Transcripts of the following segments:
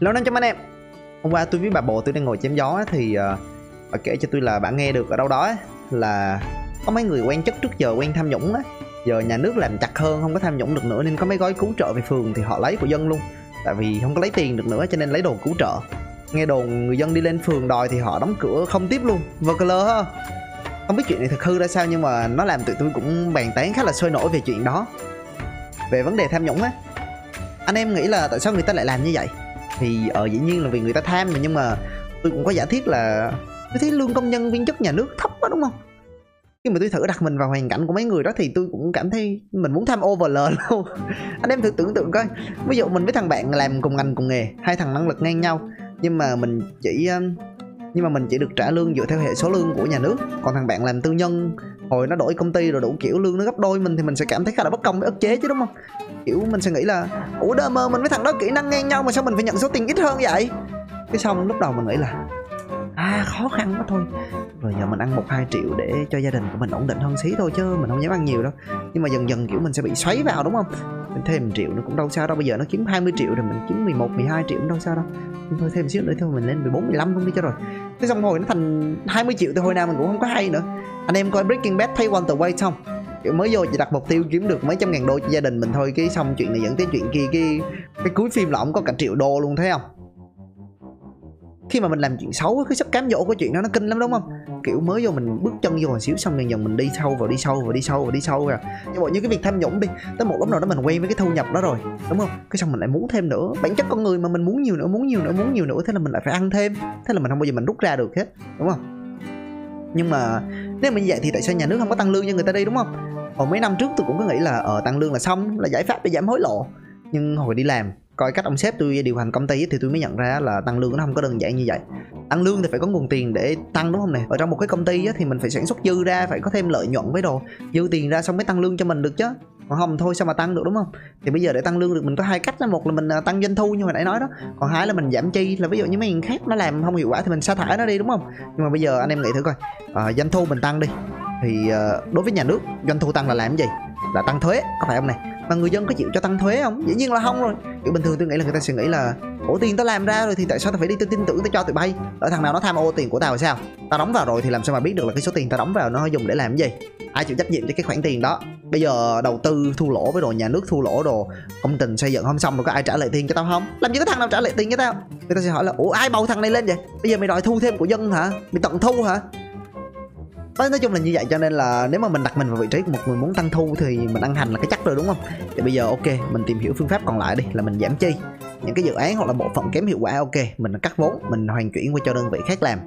Lâu năm cho anh em. Hôm qua tôi với bà bộ tôi đang ngồi chém gió thì uh, bà kể cho tôi là bạn nghe được ở đâu đó là có mấy người quen chức trước giờ quen tham nhũng á. Giờ nhà nước làm chặt hơn không có tham nhũng được nữa nên có mấy gói cứu trợ về phường thì họ lấy của dân luôn. Tại vì không có lấy tiền được nữa cho nên lấy đồ cứu trợ. Nghe đồn người dân đi lên phường đòi thì họ đóng cửa không tiếp luôn. Vờ cờ lơ ha. Không biết chuyện này thực hư ra sao nhưng mà nó làm tụi tôi cũng bàn tán khá là sôi nổi về chuyện đó. Về vấn đề tham nhũng á. Anh em nghĩ là tại sao người ta lại làm như vậy? Thì ờ dĩ nhiên là vì người ta tham mà, nhưng mà tôi cũng có giả thiết là, tôi thấy lương công nhân, viên chức nhà nước thấp quá, đúng không? Khi mà tôi thử đặt mình vào hoàn cảnh của mấy người đó thì tôi cũng cảm thấy mình muốn tham over luôn. Anh em thử tưởng tượng coi. Ví dụ mình với thằng bạn làm cùng ngành cùng nghề, hai thằng năng lực ngang nhau, nhưng mà mình chỉ ờ, nhưng mà mình chỉ được trả lương dựa theo hệ số lương của nhà nước. Còn thằng bạn làm tư nhân, hồi nó đổi công ty rồi đủ kiểu, lương nó gấp đôi mình thì mình sẽ cảm thấy khá là bất công với ức chế chứ, đúng không? Kiểu mình sẽ nghĩ là ủa đơ mơ mình với thằng đó kỹ năng ngang nhau mà sao mình phải nhận số tiền ít hơn vậy? Cái xong lúc đầu mình nghĩ là à khó khăn quá thôi. Rồi giờ mình ăn một hai triệu để cho gia đình của mình ổn định hơn xí thôi chứ mình không dám ăn nhiều đâu. Nhưng mà dần dần kiểu mình sẽ bị xoáy vào đúng không? Mình thêm triệu nó cũng đâu sao đâu bây giờ nó kiếm 20 triệu rồi mình kiếm 11, 12 triệu cũng đâu sao đâu. Nhưng thôi thêm xíu nữa thôi mình lên 14, 15 không đi cho rồi. Thế xong hồi nó thành 20 triệu thì hồi nào mình cũng không có hay nữa. Anh em coi Breaking Bad thấy Walter White xong mới vô chỉ đặt mục tiêu kiếm được mấy trăm ngàn đô cho gia đình mình thôi, cái xong chuyện này dẫn tới chuyện kia, cái cái cuối phim là ông có cả triệu đô luôn, thấy không? Khi mà mình làm chuyện xấu cái sắp cám dỗ của chuyện đó nó kinh lắm, đúng không? Kiểu mới vô mình bước chân vô một xíu xong dần dần mình đi sâu vào, đi sâu vào, đi sâu vào, đi sâu rồi nhưng mà như cái việc tham nhũng đi, tới một lúc nào đó mình quen với cái thu nhập đó rồi, đúng không? Cái xong mình lại muốn thêm nữa. Bản chất con người mà mình muốn nhiều nữa, muốn nhiều nữa, muốn nhiều nữa, thế là mình lại phải ăn thêm. Thế là mình không bao giờ mình rút ra được hết, đúng không? Nhưng mà nếu mà như vậy thì tại sao nhà nước không có tăng lương cho người ta đi, đúng không? Hồi mấy năm trước tôi cũng có nghĩ là ở ờ, tăng lương là xong là giải pháp để giảm hối lộ. Nhưng hồi đi làm coi cách ông sếp tôi điều hành công ty thì tôi mới nhận ra là tăng lương nó không có đơn giản như vậy. Tăng lương thì phải có nguồn tiền để tăng đúng không này ở trong một cái công ty thì mình phải sản xuất dư ra phải có thêm lợi nhuận với đồ. Dư tiền ra xong mới tăng lương cho mình được chứ. Còn không thôi sao mà tăng được đúng không? Thì bây giờ để tăng lương được mình có hai cách là một là mình à, tăng doanh thu như hồi nãy nói đó. Còn hai là mình giảm chi là ví dụ như mấy người khác nó làm không hiệu quả thì mình sa thải nó đi đúng không? Nhưng mà bây giờ anh em nghĩ thử coi. À, doanh thu mình tăng đi thì ờ, đối với nhà nước, doanh thu tăng là làm gì? Là tăng thuế, có phải không này mà người dân có chịu cho tăng thuế không? Dĩ nhiên là không rồi. Kiểu bình thường tôi nghĩ là người ta sẽ nghĩ là, ủa, tiền tao làm ra rồi thì tại sao tao phải đi tin tưởng tao cho tụi bay? Ở thằng nào nó tham ô tiền của tao sao? Tao đóng vào rồi thì làm sao mà biết được là cái số tiền tao đóng vào nó dùng để làm cái gì? Ai chịu trách nhiệm cho cái khoản tiền đó? Bây giờ đầu tư thu lỗ với đồ, nhà nước thu lỗ đồ, công trình xây dựng không xong rồi có ai trả lại tiền cho tao không? Làm gì có thằng nào trả lại tiền cho tao? Người ta sẽ hỏi là, ủa, ai bầu thằng này lên vậy? Bây giờ mày đòi thu thêm của dân hả? Mày tận thu hả? Nói nói chung là như vậy, cho nên là nếu mà mình đặt mình vào vị trí của một người muốn tăng thu thì mình ăn hành là cái chắc rồi, đúng không? Thì bây giờ ok, mình tìm hiểu phương pháp còn lại đi, là mình giảm chi. Những cái dự án hoặc là bộ phận kém hiệu quả, ok, mình cắt vốn, mình hoàn chuyển qua cho đơn vị khác làm.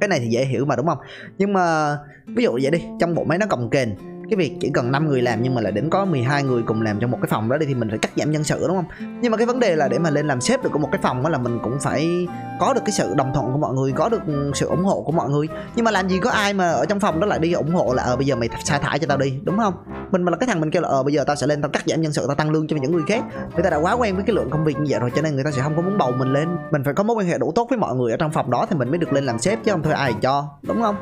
Cái này thì dễ hiểu mà, đúng không? Nhưng mà ví dụ vậy đi, trong bộ máy nó cồng kềnh cái việc chỉ cần 5 người làm nhưng mà lại đến có 12 người cùng làm trong một cái phòng đó đi thì mình phải cắt giảm nhân sự, đúng không? Nhưng mà cái vấn đề là để mà lên làm sếp được của một cái phòng đó là mình cũng phải có được cái sự đồng thuận của mọi người, có được sự ủng hộ của mọi người. Nhưng mà làm gì có ai mà ở trong phòng đó lại đi ủng hộ là ờ bây giờ mày sa thải cho tao đi đúng không? Mình mà là cái thằng mình kêu là ờ bây giờ tao sẽ lên tao cắt giảm nhân sự, tao tăng lương cho những người khác người ta đã quá quen với cái lượng công việc như vậy rồi cho nên người ta sẽ không có muốn bầu mình lên. Mình phải có mối quan hệ đủ tốt với mọi người ở trong phòng đó thì mình mới được lên làm sếp chứ không thôi ai cho, đúng không?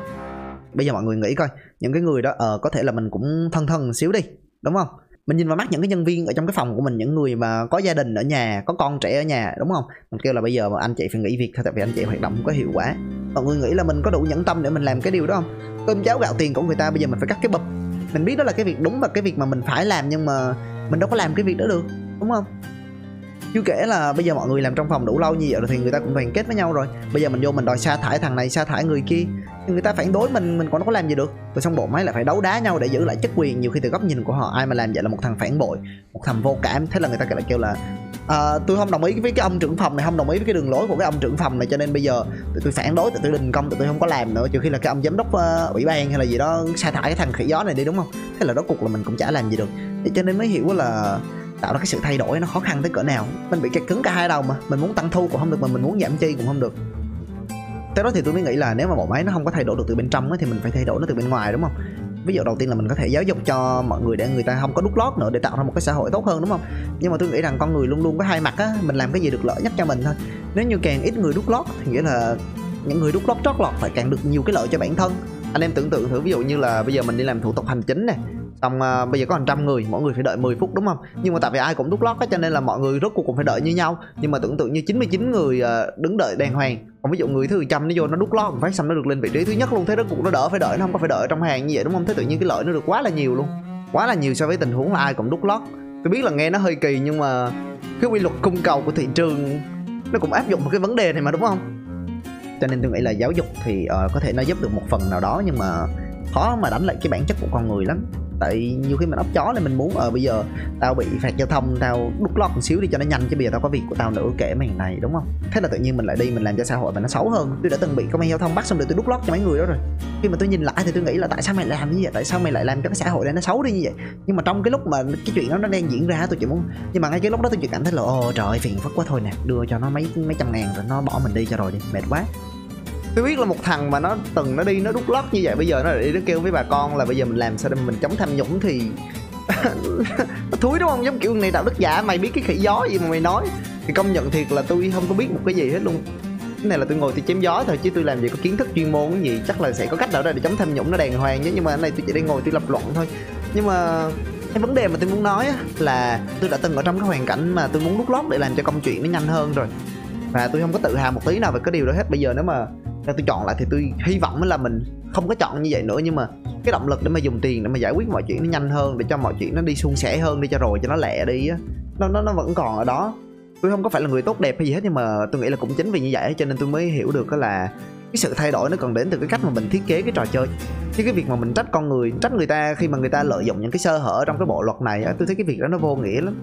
Bây giờ mọi người nghĩ coi, những cái người đó ờ có thể là mình cũng thân thân một xíu đi, đúng không? Mình nhìn vào mắt những cái nhân viên ở trong cái phòng của mình, những người mà có gia đình ở nhà, có con trẻ ở nhà, đúng không? Mình kêu là bây giờ mà anh chị phải nghỉ việc, thôi, tại vì anh chị hoạt động không có hiệu quả. Mọi người nghĩ là mình có đủ nhẫn tâm để mình làm cái điều đó không? Cơm cháo gạo tiền của người ta bây giờ mình phải cắt cái bập mình biết đó là cái việc đúng và cái việc mà mình phải làm nhưng mà mình đâu có làm cái việc đó được, đúng không? Chưa kể là bây giờ mọi người làm trong phòng đủ lâu như vậy rồi thì người ta cũng đoàn kết với nhau rồi. Bây giờ mình vô mình đòi sa thải thằng này sa thải người kia. Người ta phản đối mình mình còn có làm gì được. Rồi xong bộ máy lại phải đấu đá nhau để giữ lại chức quyền. Nhiều khi từ góc nhìn của họ ai mà làm vậy là một thằng phản bội một thằng vô cảm. Thế là người ta lại kêu là à, tôi không đồng ý với cái ông trưởng phòng này không đồng ý với cái đường lối của cái ông trưởng phòng này cho nên bây giờ tụi tôi phản đối tụi tôi đình công tụi tôi không có làm nữa. Trừ khi là cái ông giám đốc uh, ủy ban hay là gì đó sa thải cái thằng khỉ gió này đi đúng không? Thế là đó cuộc là mình cũng chả làm gì được. Thế cho nên mới hiểu là tạo ra cái sự thay đổi nó khó khăn tới cỡ nào. Mình bị kẹt cứng cả hai đầu mà. Mình muốn tăng thu cũng không được mà mình muốn giảm chi cũng không được. Tới đó thì tôi mới nghĩ là nếu mà bộ máy nó không có thay đổi được từ bên trong ấy, thì mình phải thay đổi nó từ bên ngoài đúng không? Ví dụ đầu tiên là mình có thể giáo dục cho mọi người để người ta không có đút lót nữa để tạo ra một cái xã hội tốt hơn đúng không? Nhưng mà tôi nghĩ rằng con người luôn luôn có hai mặt á mình làm cái gì được lợi nhất cho mình thôi. Nếu như càng ít người đút lót thì nghĩa là những người đút lót trót lọt phải càng được nhiều cái lợi cho bản thân. Anh em tưởng tượng thử ví dụ như là bây giờ mình đi làm thủ tục hành chính này tầm uh, bây giờ có hàng trăm người mỗi người phải đợi 10 phút đúng không? Nhưng mà tại vì ai cũng đút lót á cho nên là mọi người rốt cuộc cũng phải đợi như nhau. Nhưng mà tưởng tượng như 99 người uh, đứng đợi đàng hoàng. Còn ví dụ người thứ trăm nó vô nó đút lót phát xong nó được lên vị trí thứ nhất luôn. Thế rốt cuộc nó đỡ phải đợi nó không có phải đợi ở trong hàng như vậy đúng không? Thế tự nhiên cái lợi nó được quá là nhiều luôn. Quá là nhiều so với tình huống là ai cũng đút lót. Tôi biết là nghe nó hơi kỳ nhưng mà cái quy luật cung cầu của thị trường nó cũng áp dụng một cái vấn đề này mà đúng không? Cho nên tôi nghĩ là giáo dục thì uh, có thể nó giúp được một phần nào đó nhưng mà khó mà đánh lại cái bản chất của con người lắm tại nhiều khi mình ốc chó nên mình muốn ở à, bây giờ tao bị phạt giao thông tao đút lót một xíu đi cho nó nhanh chứ bây giờ tao có việc của tao nữa kể mày này đúng không? Thế là tự nhiên mình lại đi mình làm cho xã hội mình nó xấu hơn. Tôi đã từng bị công an giao thông bắt xong rồi tôi đút lót cho mấy người đó rồi. Khi mà tôi nhìn lại thì tôi nghĩ là tại sao mày làm như vậy? Tại sao mày lại làm cho cái xã hội này nó xấu đi như vậy? Nhưng mà trong cái lúc mà cái chuyện đó nó đang diễn ra tôi chỉ muốn nhưng mà ngay cái lúc đó tôi chỉ cảm thấy là ồ trời phiền phức quá thôi nè đưa cho nó mấy mấy trăm ngàn rồi nó bỏ mình đi cho rồi đi mệt quá tôi biết là một thằng mà nó từng nó đi, nó đút lót như vậy, bây giờ nó đi nó kêu với bà con là bây giờ mình làm sao để mình chống tham nhũng thì nó thúi, đúng không? Giống kiểu này đạo đức giả, mày biết cái khỉ gió gì mà mày nói. Thì công nhận thiệt là tôi không có biết một cái gì hết luôn. Cái này là tôi ngồi tôi chém gió thôi, chứ tôi làm gì có kiến thức chuyên môn cái gì. Chắc là sẽ có cách nào để chống tham nhũng nó đàng hoàng chứ, nhưng mà cái này tôi chỉ đang ngồi tôi lập luận thôi. Nhưng mà cái vấn đề mà tôi muốn nói là tôi đã từng ở trong cái hoàn cảnh mà tôi muốn đút lót để làm cho công chuyện nó nhanh hơn rồi. Và tôi không có tự hào một tí nào về cái điều đó hết. Bây giờ nếu mà nên tôi chọn lại thì tôi hy vọng là mình không có chọn như vậy nữa, nhưng mà cái động lực để mà dùng tiền để mà giải quyết mọi chuyện nó nhanh hơn, để cho mọi chuyện nó đi suôn sẻ hơn đi cho rồi cho nó lẹ đi á. Nó nó nó vẫn còn ở đó. Tôi không có phải là người tốt đẹp hay gì hết, nhưng mà tôi nghĩ là cũng chính vì như vậy cho nên tôi mới hiểu được là cái sự thay đổi nó còn đến từ cái cách mà mình thiết kế cái trò chơi. Chứ cái việc mà mình trách con người, trách người ta khi mà người ta lợi dụng những cái sơ hở trong cái bộ luật này tôi thấy cái việc đó nó vô nghĩa lắm.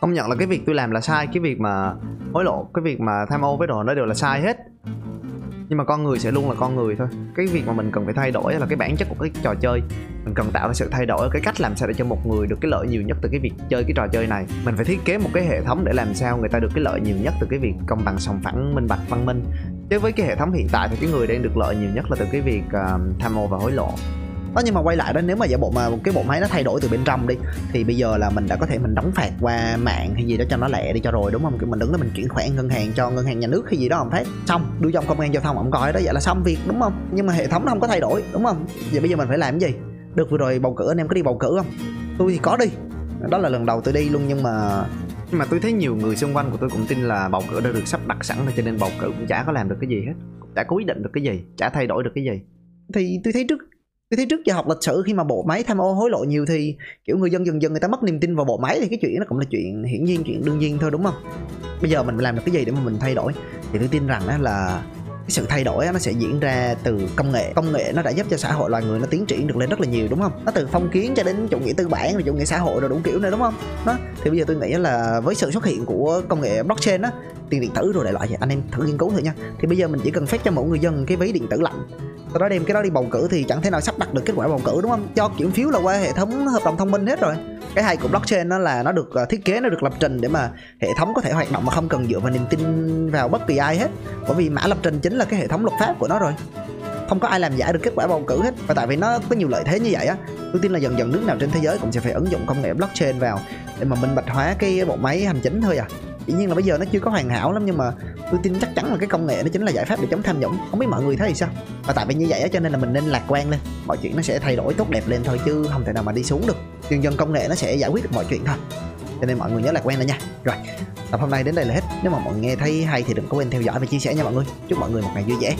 Công nhận là cái việc tôi làm là sai, cái việc mà hối lộ, cái việc mà tham ô với đồ nó đều là sai hết nhưng mà con người sẽ luôn là con người thôi. Cái việc mà mình cần phải thay đổi là cái bản chất của cái trò chơi. Mình cần tạo ra sự thay đổi cái cách làm sao để cho một người được cái lợi nhiều nhất từ cái việc chơi cái trò chơi này. Mình phải thiết kế một cái hệ thống để làm sao người ta được cái lợi nhiều nhất từ cái việc công bằng sòng phẳng minh bạch văn minh. Chứ với cái hệ thống hiện tại thì cái người đang được lợi nhiều nhất là từ cái việc uh, tham ô và hối lộ đó nhưng mà quay lại đó nếu mà giả bộ mà cái bộ máy nó thay đổi từ bên trong đi thì bây giờ là mình đã có thể mình đóng phạt qua mạng hay gì đó cho nó lẹ đi cho rồi đúng không? Mình đứng đó mình chuyển khoản ngân hàng cho ngân hàng nhà nước hay gì đó không thấy. Xong đưa cho công an giao thông ông coi đó vậy là xong việc đúng không? Nhưng mà hệ thống nó không có thay đổi đúng không? Vậy bây giờ mình phải làm cái gì? Được vừa rồi bầu cử anh em có đi bầu cử không? Tôi thì có đi. Đó là lần đầu tôi đi luôn nhưng mà nhưng mà tôi thấy nhiều người xung quanh của tôi cũng tin là bầu cử đã được sắp đặt sẵn rồi cho nên bầu cử cũng chả có làm được cái gì hết. Chả có quyết định được cái gì chả thay đổi được cái gì. Thì tôi thấy trước tôi thấy trước giờ học lịch sử khi mà bộ máy tham ô hối lộ nhiều thì, kiểu, người dân dần dần người ta mất niềm tin vào bộ máy thì cái chuyện nó cũng là chuyện hiển nhiên, chuyện đương nhiên thôi, đúng không? Bây giờ mình làm được cái gì để mà mình thay đổi? Thì tôi tin rằng đó là cái sự thay đổi nó sẽ diễn ra từ công nghệ. Công nghệ nó đã giúp cho xã hội, loài người nó tiến triển được lên rất là nhiều, đúng không? Nó từ phong kiến cho đến chủ nghĩa tư bản rồi chủ nghĩa xã hội rồi đủ kiểu này đúng không? Đó, thì bây giờ tôi nghĩ là với sự xuất hiện của công nghệ blockchain á, tiền điện tử rồi đại loại vậy. Anh em thử nghiên cứu thử nha. Thì bây giờ mình chỉ cần phát cho mỗi người dân cái ví điện tử lạnh sau đó đem cái đó đi bầu cử thì chẳng thể nào sắp đặt được kết quả bầu cử, đúng không? Cho kiểm phiếu là qua hệ thống hợp đồng thông minh hết rồi. Cái hay của blockchain nó là nó được à, thiết kế, nó được lập trình để mà hệ thống có thể hoạt động mà không cần dựa vào niềm tin vào bất kỳ ai hết. Bởi vì mã lập trình chính là cái hệ thống luật pháp của nó rồi. Không có ai làm giả được kết quả bầu cử hết. Và tại vì nó có nhiều lợi thế như vậy á, tôi tin là dần dần nước nào trên thế giới cũng sẽ phải ứng dụng công nghệ blockchain vào để mà minh bạch hóa cái bộ máy hành chính thôi à dĩ nhiên là bây giờ nó chưa có hoàn hảo lắm nhưng mà tôi tin chắc chắn là cái công nghệ nó chính là giải pháp để chống tham nhũng. Không biết mọi người thấy thì sao? Và tại vì như vậy cho nên là mình nên lạc quan lên. Mọi chuyện nó sẽ thay đổi tốt đẹp lên thôi chứ không thể nào mà đi xuống được. Dần dần công nghệ nó sẽ giải quyết được mọi chuyện thôi. Cho nên mọi người nhớ lạc quan lên nha. Rồi, tập hôm nay đến đây là hết. Nếu mà mọi người nghe thấy hay thì đừng có quên theo dõi và chia sẻ nha mọi người. Chúc mọi người một ngày vui vẻ.